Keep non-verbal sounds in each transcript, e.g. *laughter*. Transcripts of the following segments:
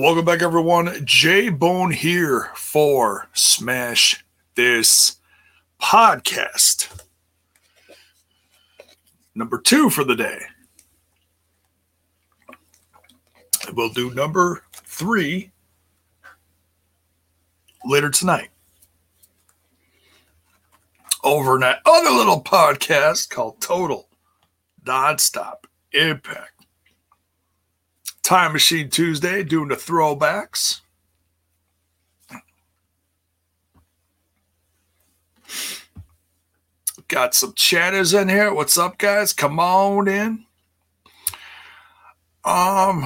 Welcome back, everyone. J Bone here for Smash This Podcast. Number two for the day. We'll do number three later tonight. Over in that other little podcast called Total Nonstop Impact. Time Machine Tuesday doing the throwbacks. Got some chatters in here. What's up, guys? Come on in. Um,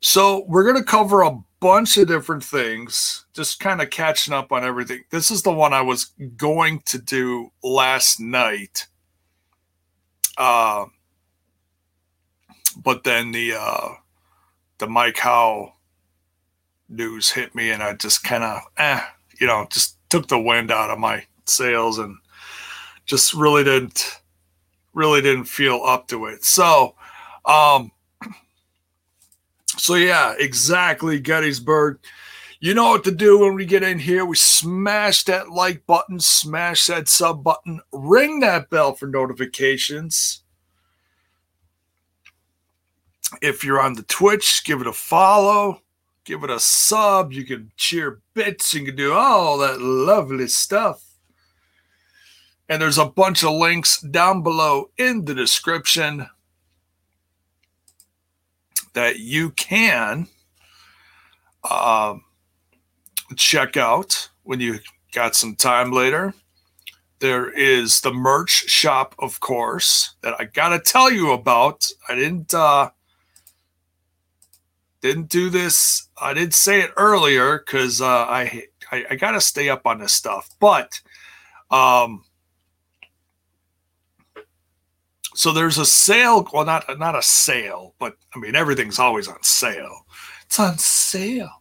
so we're gonna cover a bunch of different things, just kind of catching up on everything. This is the one I was going to do last night. Uh, but then the uh, the Mike Howe news hit me, and I just kind of, eh, you know, just took the wind out of my sails, and just really didn't, really didn't feel up to it. So, um, so yeah, exactly, Gettysburg. You know what to do when we get in here. We smash that like button, smash that sub button, ring that bell for notifications if you're on the Twitch, give it a follow, give it a sub. You can cheer bits, you can do all that lovely stuff. And there's a bunch of links down below in the description that you can uh, check out when you got some time later. There is the merch shop, of course, that I got to tell you about. I didn't uh, didn't do this. I did say it earlier because uh, I, I, I gotta stay up on this stuff. But um, so there's a sale. Well, not not a sale, but I mean everything's always on sale. It's on sale.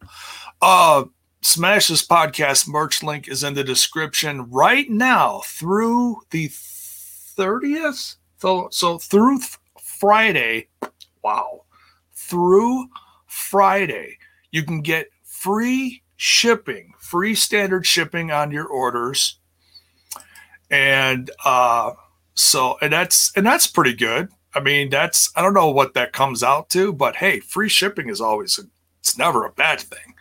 Uh, Smash this podcast merch link is in the description right now through the 30th. So, so through th- Friday. Wow. Through Friday, you can get free shipping, free standard shipping on your orders. And uh, so, and that's and that's pretty good. I mean, that's I don't know what that comes out to, but hey, free shipping is always a, it's never a bad thing.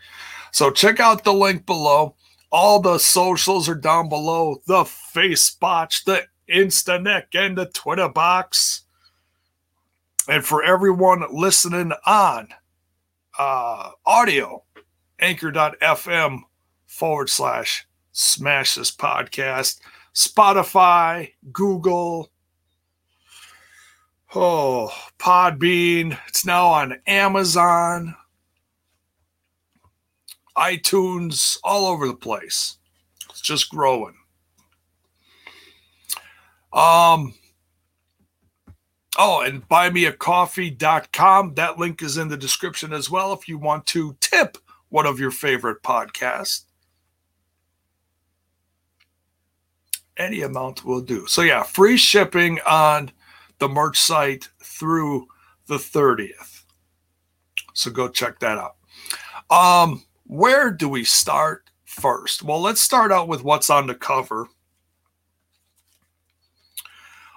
So check out the link below. All the socials are down below. The Facebox, the Instaneck, and the Twitter box. And for everyone listening on uh, audio, anchor.fm forward slash smash this podcast, Spotify, Google, oh, Podbean. It's now on Amazon, iTunes, all over the place. It's just growing. Um, Oh, and buymeacoffee.com. That link is in the description as well if you want to tip one of your favorite podcasts. Any amount will do. So, yeah, free shipping on the merch site through the 30th. So, go check that out. Um, where do we start first? Well, let's start out with what's on the cover.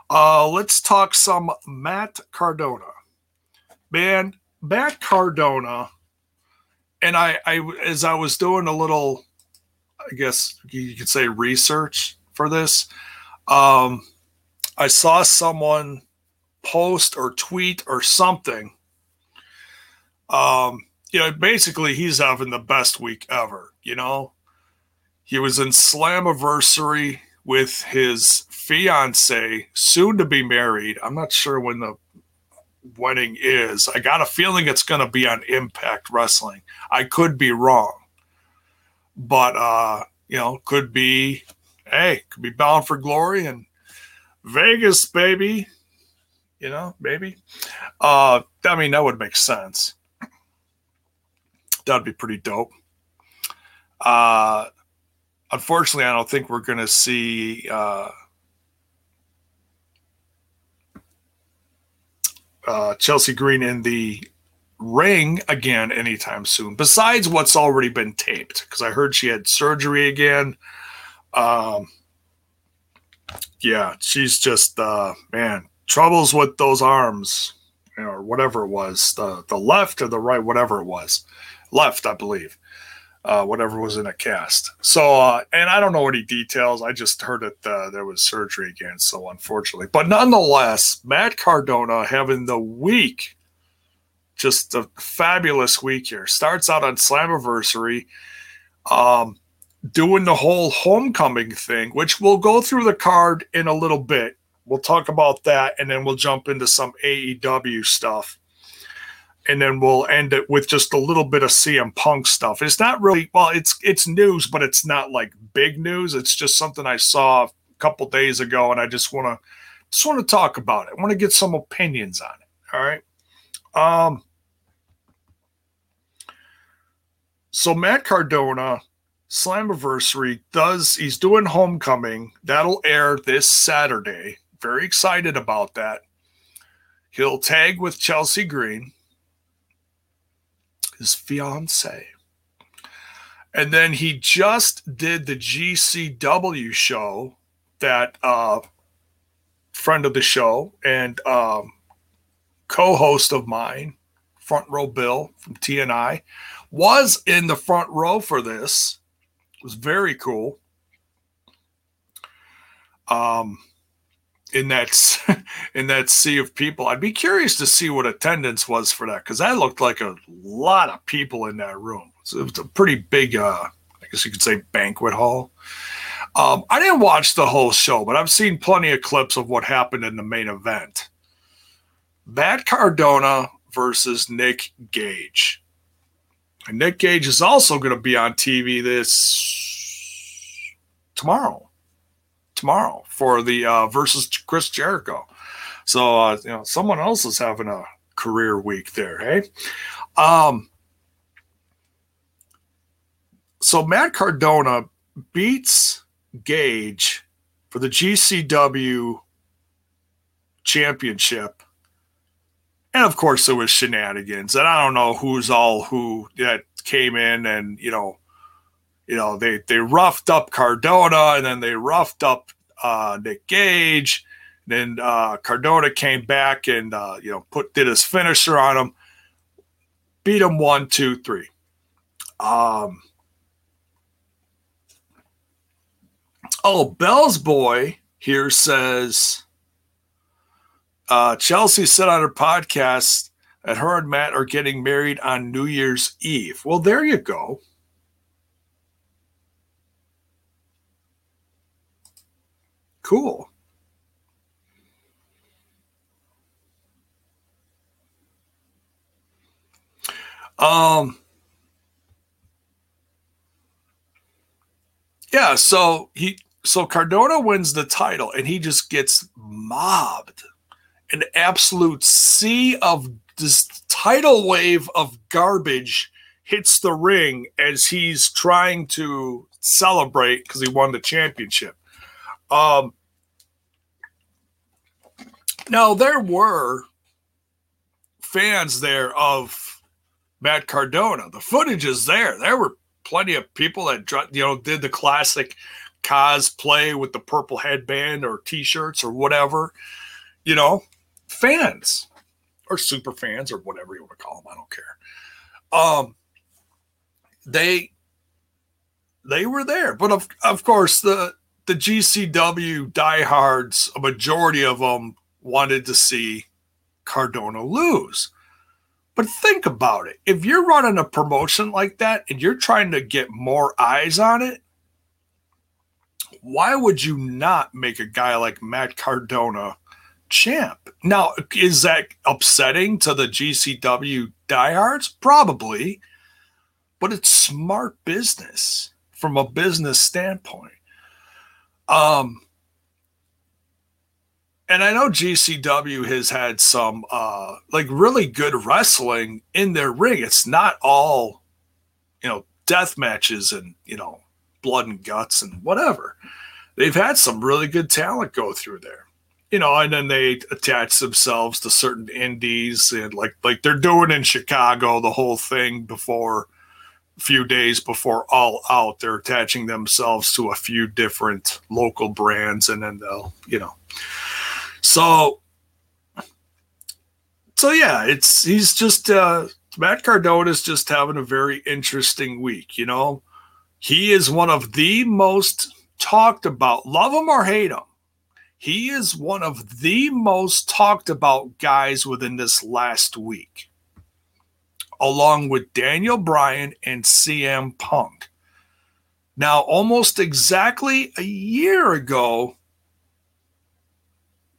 Uh, let's talk some Matt Cardona. Man, Matt Cardona, and I, I as I was doing a little, I guess you could say research for this, um, I saw someone post or tweet or something. Um, you know, basically he's having the best week ever. You know, he was in Slammiversary with his fiance, soon to be married. I'm not sure when the wedding is. I got a feeling it's going to be on Impact Wrestling. I could be wrong, but uh, you know, could be. Hey, could be Bound for Glory and Vegas, baby. You know, maybe. Uh, I mean, that would make sense. That'd be pretty dope. Uh, unfortunately, I don't think we're going to see uh, uh, Chelsea Green in the ring again anytime soon, besides what's already been taped. Because I heard she had surgery again. Um, yeah, she's just uh, man troubles with those arms, you know, or whatever it was, the the left or the right, whatever it was, left, I believe. Uh, whatever was in a cast. So, uh, and I don't know any details. I just heard that uh, there was surgery again. So, unfortunately, but nonetheless, Matt Cardona having the week, just a fabulous week here. Starts out on Slammiversary, um, doing the whole homecoming thing, which we'll go through the card in a little bit. We'll talk about that, and then we'll jump into some AEW stuff and then we'll end it with just a little bit of CM Punk stuff. It's not really well, it's it's news, but it's not like big news. It's just something I saw a couple days ago, and I just want to just want to talk about it. I want to get some opinions on it. All right. Um. So Matt Cardona, Slammiversary does he's doing Homecoming. That'll air this Saturday. Very excited about that. He'll tag with Chelsea Green his fiance. And then he just did the GCW show that uh, friend of the show and um, co-host of mine, Front Row Bill from TNI, was in the front row for this. It was very cool. Um, in that *laughs* in that sea of people. I'd be curious to see what attendance was for that because that looked like a lot of people in that room. So it was a pretty big, uh, I guess you could say, banquet hall. Um, I didn't watch the whole show, but I've seen plenty of clips of what happened in the main event. Matt Cardona versus Nick Gage. And Nick Gage is also going to be on TV this tomorrow tomorrow for the uh, versus Chris Jericho. So uh, you know, someone else is having a career week there. Hey, um, so Matt Cardona beats Gage for the GCW championship. And of course, there was shenanigans, and I don't know who's all who that came in and you know you know, they they roughed up Cardona and then they roughed up uh, Nick Gage. Then uh, Cardona came back and uh, you know put did his finisher on him, beat him one, two, three. Um, oh, Bell's boy here says uh, Chelsea said on her podcast that her and Matt are getting married on New Year's Eve. Well, there you go. Cool. Um, yeah, so he so Cardona wins the title and he just gets mobbed. An absolute sea of this tidal wave of garbage hits the ring as he's trying to celebrate because he won the championship. Um, now there were fans there of Matt Cardona. The footage is there. There were plenty of people that you know did the classic cosplay with the purple headband or t-shirts or whatever. You know, fans or super fans or whatever you want to call them. I don't care. Um, they they were there, but of of course the the GCW diehards, a majority of them wanted to see Cardona lose. But think about it. If you're running a promotion like that and you're trying to get more eyes on it, why would you not make a guy like Matt Cardona champ? Now, is that upsetting to the GCW diehards? Probably, but it's smart business from a business standpoint. Um, and I know GCW has had some uh like really good wrestling in their ring. It's not all, you know, death matches and you know blood and guts and whatever. They've had some really good talent go through there. you know, and then they attach themselves to certain indies and like like they're doing in Chicago the whole thing before a few days before all out they're attaching themselves to a few different local brands and then they'll you know so so yeah it's he's just uh Matt Cardona is just having a very interesting week you know he is one of the most talked about love him or hate him he is one of the most talked about guys within this last week, along with Daniel Bryan and CM Punk. Now, almost exactly a year ago,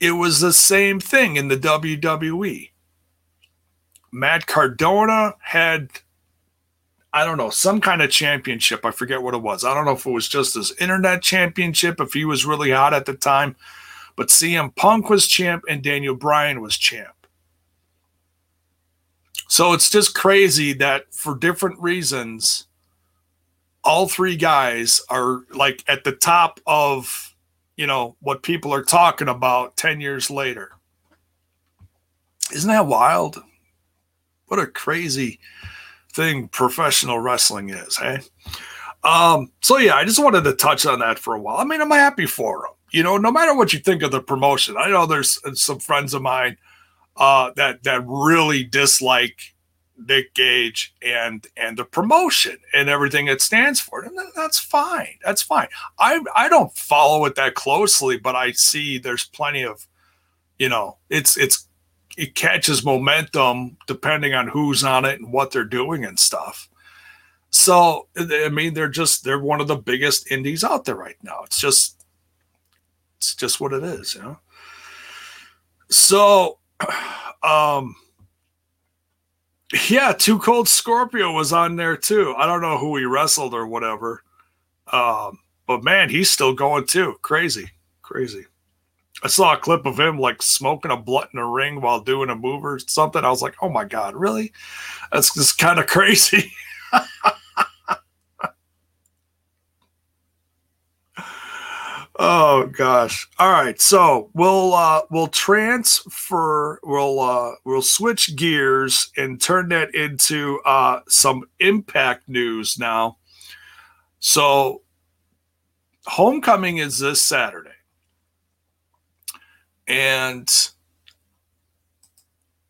it was the same thing in the WWE. Matt Cardona had, I don't know, some kind of championship. I forget what it was. I don't know if it was just his internet championship, if he was really hot at the time. But CM Punk was champ and Daniel Bryan was champ. So it's just crazy that for different reasons, all three guys are like at the top of, you know, what people are talking about 10 years later. Isn't that wild? What a crazy thing professional wrestling is, hey? Um, so yeah, I just wanted to touch on that for a while. I mean, I'm happy for them you know, no matter what you think of the promotion, I know there's some friends of mine uh, that that really dislike Nick Gage and and the promotion and everything it stands for. And that's fine. That's fine. I I don't follow it that closely, but I see there's plenty of, you know, it's it's it catches momentum depending on who's on it and what they're doing and stuff. So I mean, they're just they're one of the biggest indies out there right now. It's just it's just what it is, you know. So, *clears throat* um, yeah, Too Cold Scorpio was on there too. I don't know who he wrestled or whatever, um, but man, he's still going too. Crazy, crazy. I saw a clip of him like smoking a blunt in a ring while doing a move or something. I was like, oh my god, really? That's just kind of *laughs* crazy. Oh gosh. All right. So we'll uh we'll transfer we'll uh we'll switch gears and turn that into uh some impact news now. So homecoming is this Saturday. And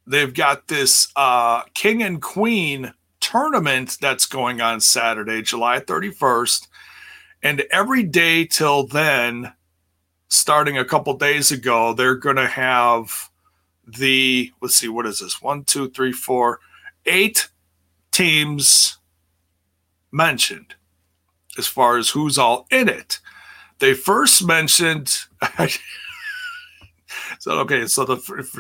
they've got this uh King and Queen tournament that's going on Saturday, July 31st and every day till then, starting a couple days ago, they're going to have the, let's see, what is this? One, two, three, four, eight teams mentioned as far as who's all in it. They first mentioned. *laughs* so okay, so the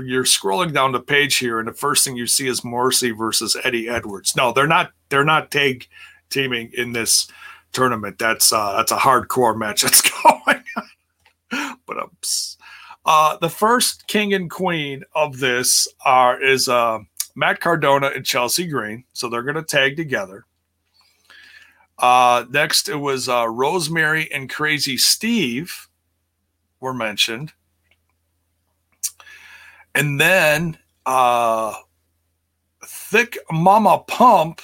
you're scrolling down the page here, and the first thing you see is Morrissey versus Eddie Edwards. No, they're not. They're not tag teaming in this tournament. That's uh, that's a hardcore match that's *laughs* going on. but um, uh, the first king and queen of this are is uh, Matt Cardona and Chelsea Green, so they're going to tag together. Uh, next, it was uh, Rosemary and Crazy Steve were mentioned, and then uh, Thick Mama Pump,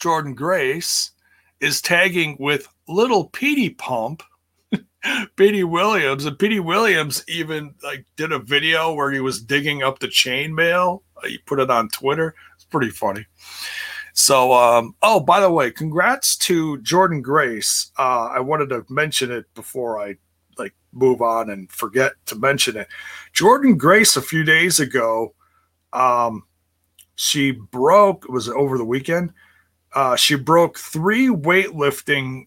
Jordynne Grace, is tagging with little Petey Pump, *laughs* Petey Williams, and Petey Williams even like did a video where he was digging up the chainmail. Uh, he put it on Twitter. It's pretty funny. So, um, oh, by the way, congrats to Jordynne Grace. Uh, I wanted to mention it before I like move on and forget to mention it. Jordynne Grace a few days ago, um, she broke. It was over the weekend? Uh, she broke three weightlifting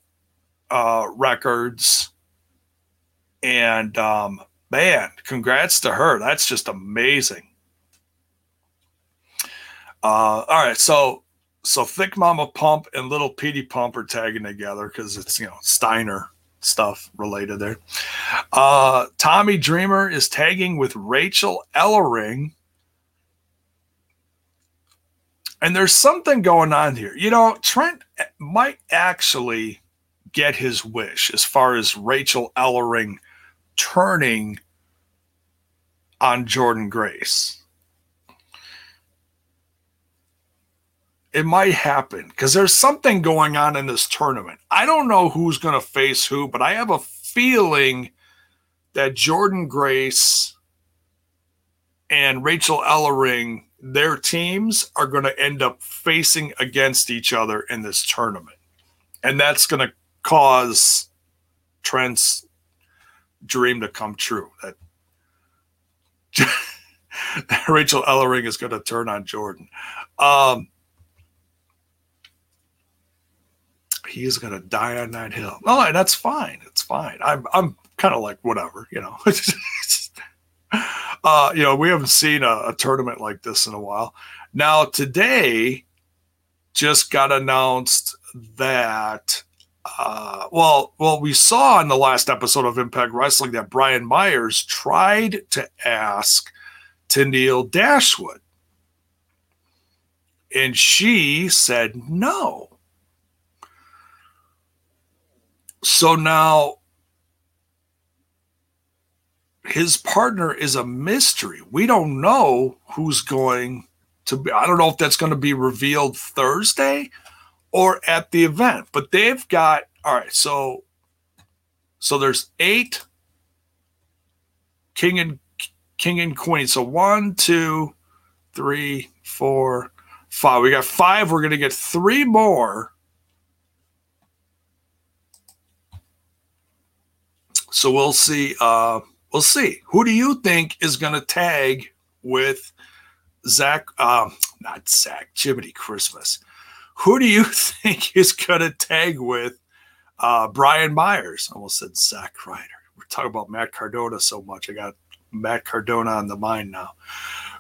uh, records. And um, man, congrats to her. That's just amazing. Uh, all right, so so Thick Mama Pump and Little Petey Pump are tagging together because it's you know Steiner stuff related there. Uh, Tommy Dreamer is tagging with Rachel Ellering And there's something going on here. You know, Trent might actually get his wish as far as Rachel Ellering turning on Jordynne Grace. It might happen because there's something going on in this tournament. I don't know who's going to face who, but I have a feeling that Jordynne Grace and Rachel Ellering, their teams are going to end up facing against each other in this tournament. And that's going to cause Trent's dream to come true. That *laughs* Rachel Ellering is going to turn on Jordynne. Um, he is going to die on that hill. No, that's fine. It's fine. I'm I'm kind of like whatever, you know. *laughs* uh, you know, we haven't seen a, a tournament like this in a while. Now today, just got announced that uh, well, well, we saw in the last episode of Impact Wrestling that Brian Myers tried to ask Tenille Dashwood, and she said no. So now his partner is a mystery. We don't know who's going to be. I don't know if that's going to be revealed Thursday or at the event. But they've got all right. So so there's eight king and king and queen. So one, two, three, four, five. We got five. We're gonna get three more. So we'll see. Uh, we'll see. Who do you think is going to tag with Zach? Um, not Zach. Jiminy Christmas. Who do you *laughs* think is going to tag with uh, Brian Myers? I almost said Zach Ryder. We're talking about Matt Cardona so much. I got Matt Cardona on the mind now.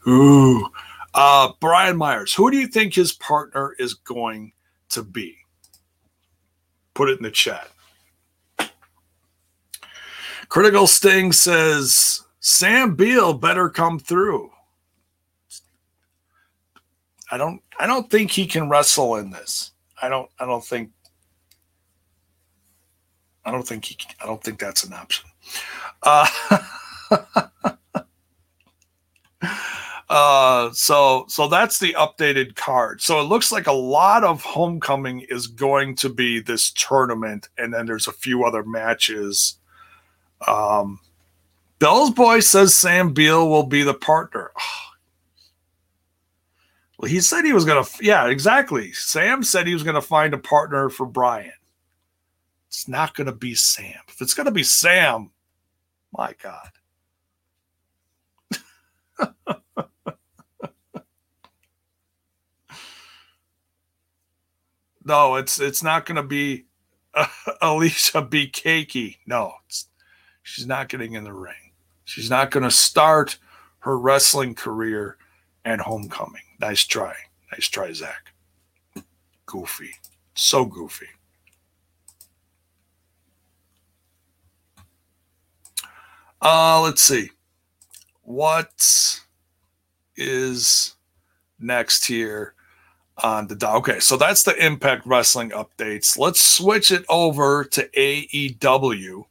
Ooh. Uh, Brian Myers, who do you think his partner is going to be? Put it in the chat. Critical Sting says Sam Beal better come through. I don't I don't think he can wrestle in this. I don't I don't think I don't think he I don't think that's an option. Uh, *laughs* uh so so that's the updated card. So it looks like a lot of homecoming is going to be this tournament and then there's a few other matches. Um Bell's boy says Sam Beal will be the partner. Oh, well, he said he was going to, yeah, exactly. Sam said he was going to find a partner for Brian. It's not going to be Sam. If it's going to be Sam, my God. *laughs* no, it's it's not going to be uh, *laughs* Alicia B. Cakey. No, she's not getting in the ring. She's not going to start her wrestling career at homecoming. Nice try. Nice try, Zach. Goofy. So goofy. Uh, let's see. What is next here on the dial? okay so that's the impact wrestling updates let's switch it over to aew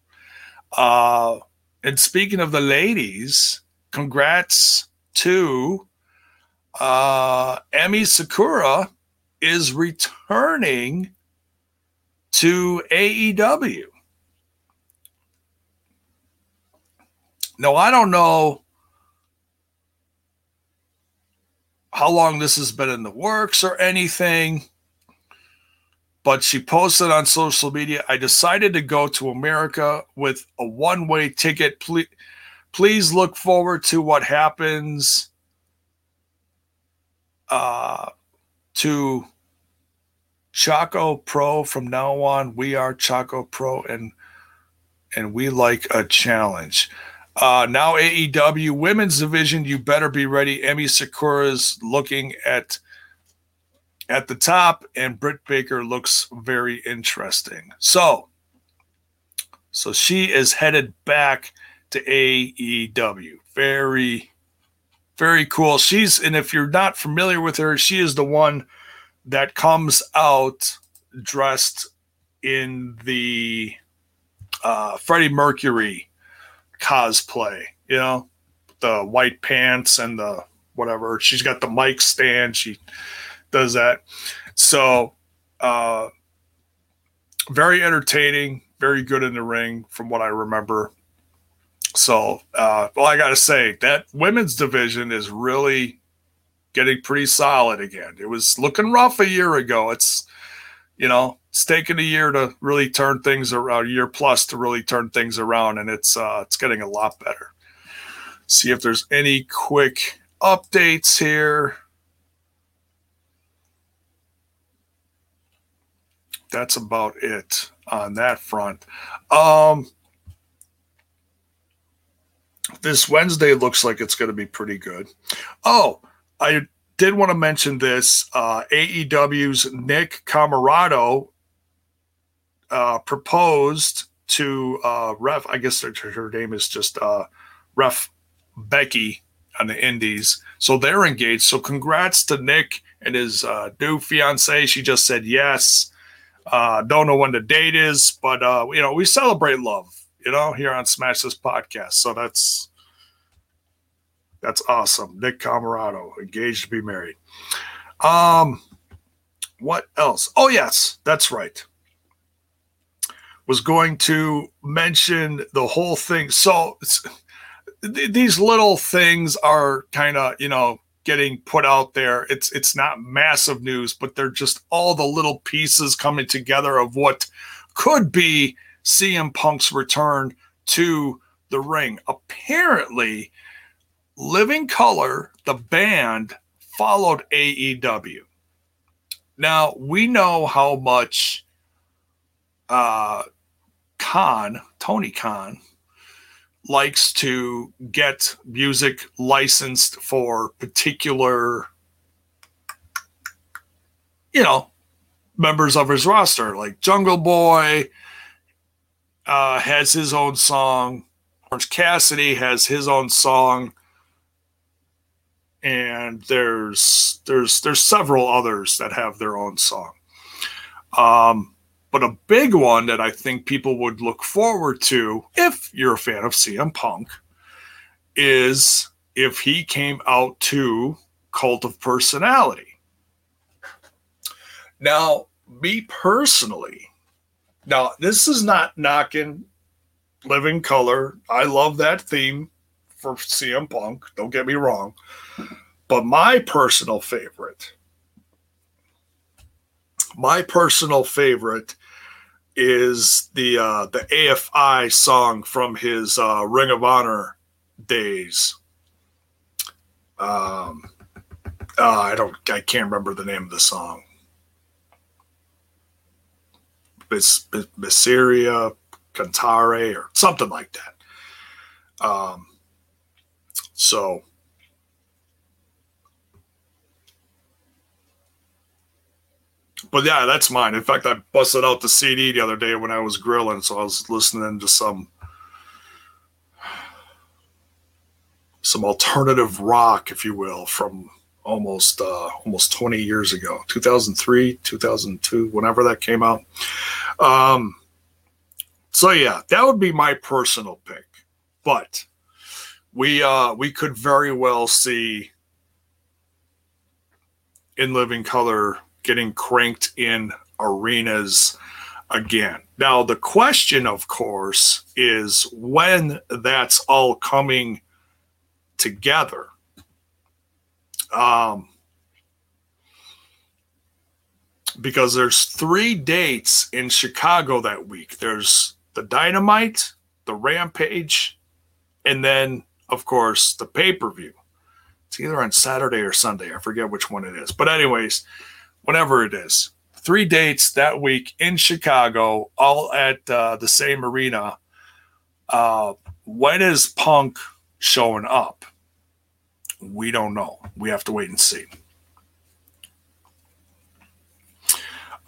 uh and speaking of the ladies congrats to uh, Emi Sakura is returning to AEW. Now, I don't know how long this has been in the works or anything, but she posted on social media I decided to go to America with a one way ticket. Please, please look forward to what happens uh, to Choco Pro from now on. We are Choco Pro, and and we like a challenge. Uh, now AEW women's division, you better be ready. Emi Sakura's looking at at the top, and Britt Baker looks very interesting. So, so she is headed back to AEW. Very very cool. She's and if you're not familiar with her, she is the one that comes out dressed in the uh, Freddie Mercury cosplay. You know, the white pants and the whatever. She's got the mic stand. She does that. So, uh, very entertaining, very good in the ring from what I remember. So, uh, well, I got to say that women's division is really getting pretty solid again. It was looking rough a year ago. It's, you know, it's taken a year to really turn things around, a year plus to really turn things around, and it's uh, it's getting a lot better. See if there's any quick updates here. That's about it on that front. Um, this Wednesday looks like it's going to be pretty good. Oh, I did want to mention this. Uh, AEW's Nick Comoroto uh, proposed to uh, Ref. I guess her, her name is just uh, Ref Becky on the Indies. So they're engaged. So congrats to Nick and his uh, new fiance. She just said yes. Uh, don't know when the date is, but uh, you know we celebrate love. You know here on Smash This podcast. So that's that's awesome. Nick Comoroto engaged to be married. Um, what else? Oh yes, that's right. Was going to mention the whole thing. So th- these little things are kind of you know getting put out there. It's it's not massive news, but they're just all the little pieces coming together of what could be CM Punk's return to the ring. Apparently, Living Colour, the band, followed AEW. Now we know how much uh, Khan, Tony Khan, likes to get music licensed for particular, you know, members of his roster. Like Jungle Boy uh, has his own song, Orange Cassidy has his own song, and there's there's there's several others that have their own song. Um, but a big one that I think people would look forward to, if you're a fan of CM Punk, is if he came out to Cult of Personality. Now, me personally, now this is not knocking Living Colour. I love that theme for CM Punk. Don't get me wrong. But my personal favorite, my personal favorite is the uh, the AFI song from his uh, Ring of Honor days. Um, uh, I don't, I can't remember the name of the song. Bis, Bis, Cantare or something like that. Um, so but yeah, that's mine. In fact, I busted out the CD the other day when I was grilling, so I was listening to some some alternative rock, if you will, from almost uh, almost 20 years ago, 2003, 2002, whenever that came out. Um, so yeah, that would be my personal pick, but we uh, we could very well see in living color getting cranked in arenas again. Now, the question, of course, is when that's all coming together. Um, because there's three dates in Chicago that week. There's the Dynamite, the Rampage, and then, of course, the pay per view. It's either on Saturday or Sunday. I forget which one it is. But, anyways, whatever it is. Three dates that week in Chicago, all at uh, the same arena. Uh, when is Punk showing up? We don't know. We have to wait and see.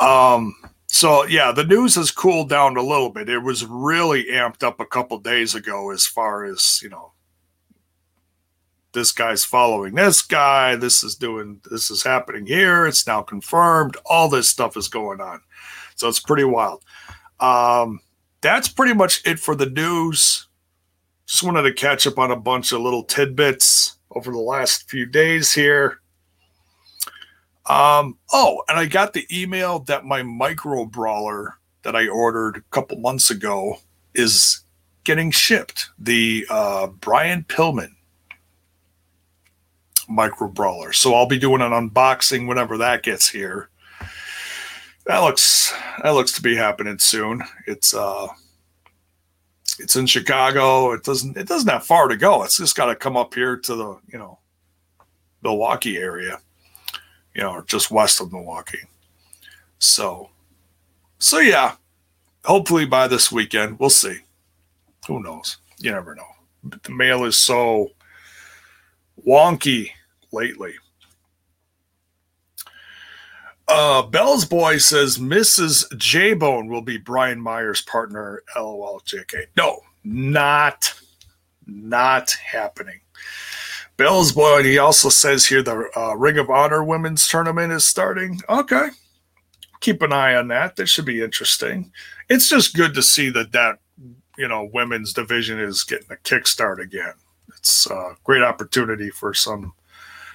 Um, so yeah, the news has cooled down a little bit. It was really amped up a couple days ago as far as, you know, this guy's following this guy. This is doing, this is happening here. It's now confirmed. All this stuff is going on. So it's pretty wild. Um, that's pretty much it for the news. just wanted to catch up on a bunch of little tidbits over the last few days here. Um, oh, and I got the email that my micro brawler that I ordered a couple months ago is getting shipped. The uh, Brian Pillman micro brawler. So I'll be doing an unboxing whenever that gets here. That looks that looks to be happening soon. It's uh it's in Chicago. It doesn't it doesn't have far to go. It's just got to come up here to the, you know, Milwaukee area. You know, or just west of Milwaukee. So so yeah, hopefully by this weekend, we'll see. Who knows? You never know. But the mail is so wonky lately. Uh, Bell's boy says Mrs. J Bone will be Brian Myers' partner. LOL, JK. No, not, not happening. Bell's boy, and he also says here the uh, Ring of Honor women's tournament is starting. Okay, keep an eye on that. That should be interesting. It's just good to see that that you know women's division is getting a kickstart again. It's a great opportunity for some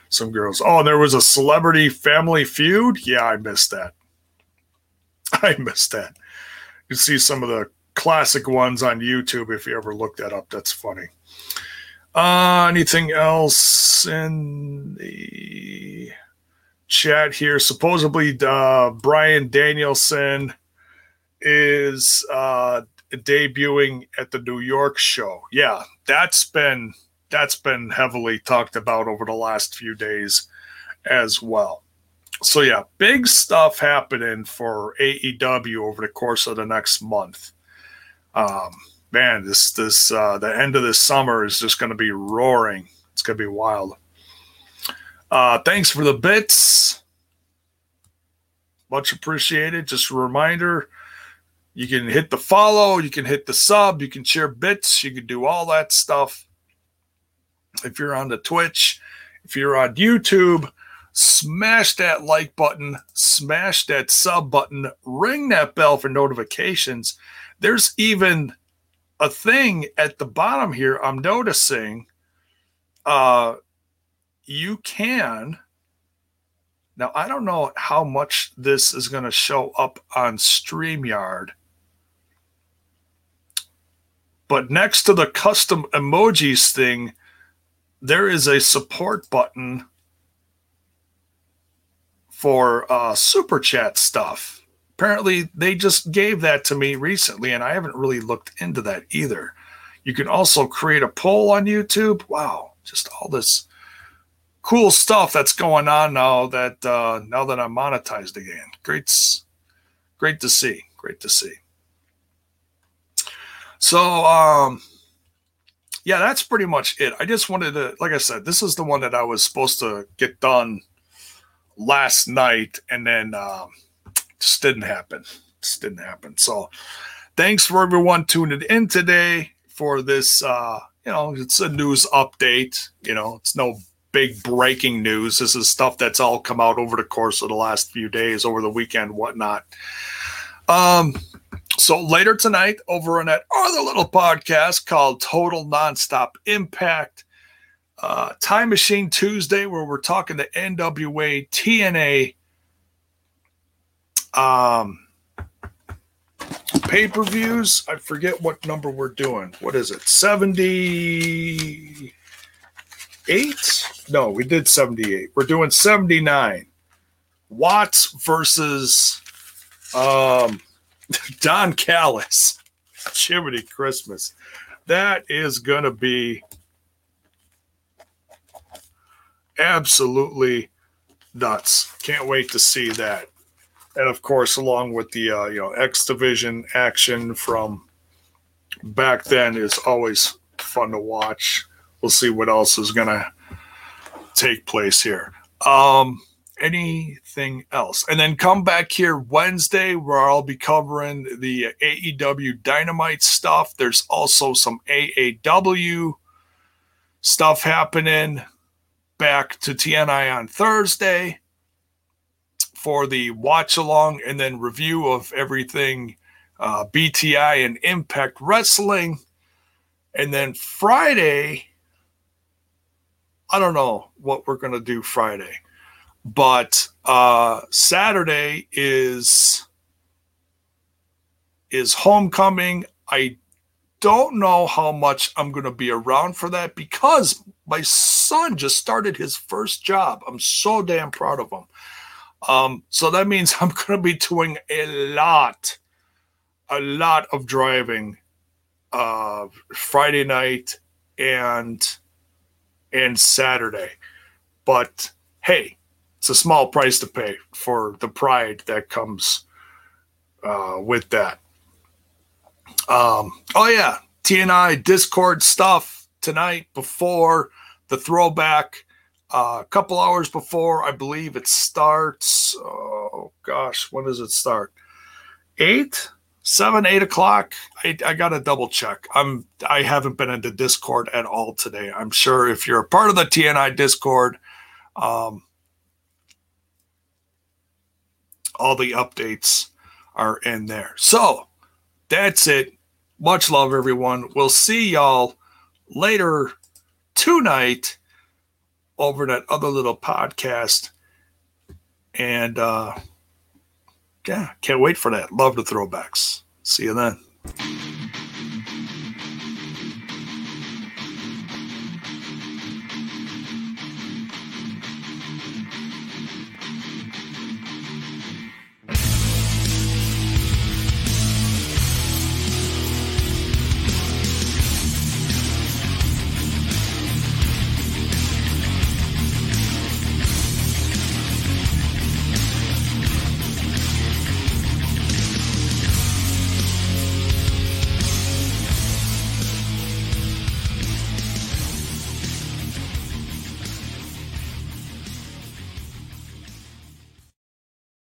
some girls. Oh, there was a celebrity family feud. Yeah, I missed that. *laughs* I missed that. You see some of the classic ones on YouTube if you ever look that up. That's funny. Uh, anything else in the chat here? Supposedly, uh, Bryan Danielson is uh, debuting at the New York show. Yeah, that's been that's been heavily talked about over the last few days as well. So yeah, big stuff happening for AEW over the course of the next month. Um, man, this this uh, the end of this summer is just going to be roaring. It's going to be wild. Uh, thanks for the bits. Much appreciated. Just a reminder you can hit the follow, you can hit the sub, you can share bits, you can do all that stuff if you're on the Twitch, if you're on YouTube, smash that like button, smash that sub button, ring that bell for notifications. There's even a thing at the bottom here I'm noticing. Uh, you can. Now, I don't know how much this is going to show up on StreamYard. But next to the custom emojis thing, there is a support button for uh, super chat stuff. Apparently, they just gave that to me recently, and I haven't really looked into that either. You can also create a poll on YouTube. Wow, just all this cool stuff that's going on now that uh, now that I'm monetized again. Great, great to see. Great to see. So, um, yeah, that's pretty much it. I just wanted to, like I said, this is the one that I was supposed to get done last night, and then um, just didn't happen. Just didn't happen. So, thanks for everyone tuning in today for this. Uh, you know, it's a news update. You know, it's no big breaking news. This is stuff that's all come out over the course of the last few days, over the weekend, whatnot. Um, so later tonight, over on that other little podcast called Total Nonstop Impact, uh, Time Machine Tuesday, where we're talking to NWA TNA um, pay per views. I forget what number we're doing. What is it? 78? No, we did 78. We're doing 79. Watts versus um, *laughs* Don Callis. Chimney Christmas. That is going to be absolutely nuts. Can't wait to see that. And of course, along with the uh, you know X Division action from back then is always fun to watch. We'll see what else is going to take place here. Um, anything else. And then come back here Wednesday where I'll be covering the AEW Dynamite stuff. There's also some AAW stuff happening back to TNI on Thursday for the watch along and then review of everything uh, BTI and Impact Wrestling. And then Friday, I don't know what we're going to do Friday, but uh, Saturday is is homecoming. I don't know how much I'm going to be around for that because my son just started his first job. I'm so damn proud of him. Um, so that means *laughs* I'm going to be doing a lot, a lot of driving uh, Friday night and and Saturday. But hey, it's a small price to pay for the pride that comes uh, with that. Um, oh yeah, TNI Discord stuff tonight before the throwback. Uh, a couple hours before, I believe it starts. Oh gosh, when does it start? Eight, seven, eight o'clock. I, I got to double check. I'm I haven't been into Discord at all today. I'm sure if you're a part of the TNI Discord, um, all the updates are in there. So that's it. Much love, everyone. We'll see y'all later tonight over that other little podcast. And uh, yeah, can't wait for that. Love the throwbacks. See you then.